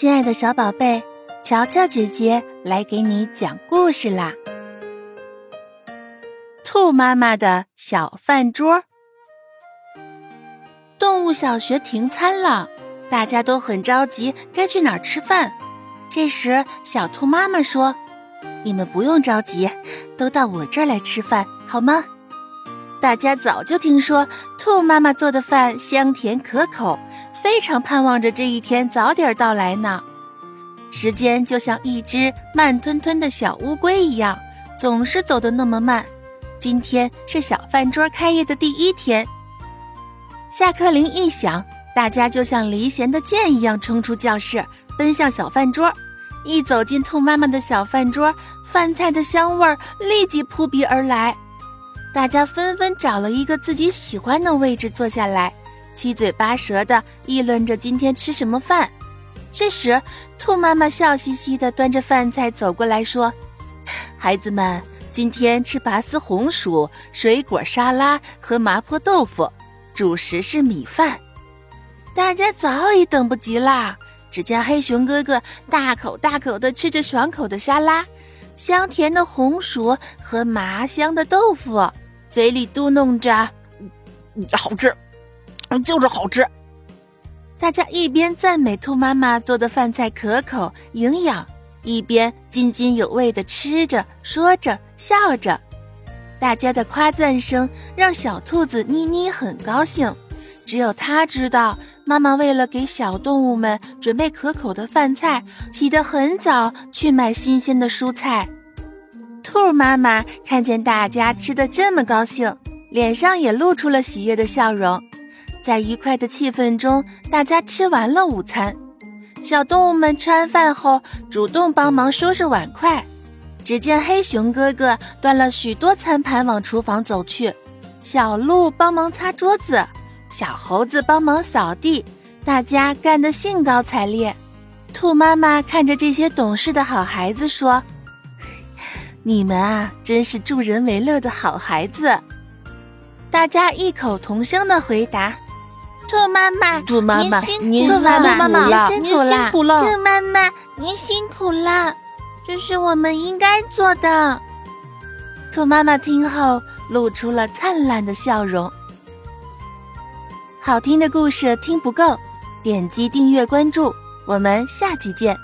亲爱的小宝贝，乔乔姐姐来给你讲故事啦！兔妈妈的小饭桌。动物小学停餐了，大家都很着急，该去哪儿吃饭？这时，小兔妈妈说：“你们不用着急，都到我这儿来吃饭，好吗？”大家早就听说兔妈妈做的饭香甜可口，非常盼望着这一天早点到来呢。时间就像一只慢吞吞的小乌龟一样，总是走得那么慢。今天是小饭桌开业的第一天，下课铃一响，大家就像离弦的箭一样冲出教室，奔向小饭桌。一走进兔妈妈的小饭桌，饭菜的香味儿立即扑鼻而来。大家纷纷找了一个自己喜欢的位置坐下来，七嘴八舌地议论着今天吃什么饭。这时，兔妈妈笑嘻嘻地端着饭菜走过来说：“ 孩子们，今天吃拔丝红薯、水果沙拉和麻婆豆腐，主食是米饭。”大家早已等不及啦！只见黑熊哥哥大口大口地吃着爽口的沙拉。香甜的红薯和麻香的豆腐，嘴里嘟哝着：“好吃，就是好吃。”大家一边赞美兔妈妈做的饭菜可口营养，一边津津有味地吃着、说着、笑着。大家的夸赞声让小兔子妮妮很高兴。只有他知道，妈妈为了给小动物们准备可口的饭菜，起得很早去买新鲜的蔬菜。兔妈妈看见大家吃得这么高兴，脸上也露出了喜悦的笑容。在愉快的气氛中，大家吃完了午餐。小动物们吃完饭后，主动帮忙收拾碗筷。只见黑熊哥哥端了许多餐盘往厨房走去，小鹿帮忙擦桌子。小猴子帮忙扫地，大家干得兴高采烈。兔妈妈看着这些懂事的好孩子说：“你们啊，真是助人为乐的好孩子。”大家异口同声的回答：“兔妈妈，兔妈妈，您辛苦了，兔妈妈，您辛苦了，这是我们应该做的。”兔妈妈听后露出了灿烂的笑容。好听的故事听不够，点击订阅关注，我们下期见。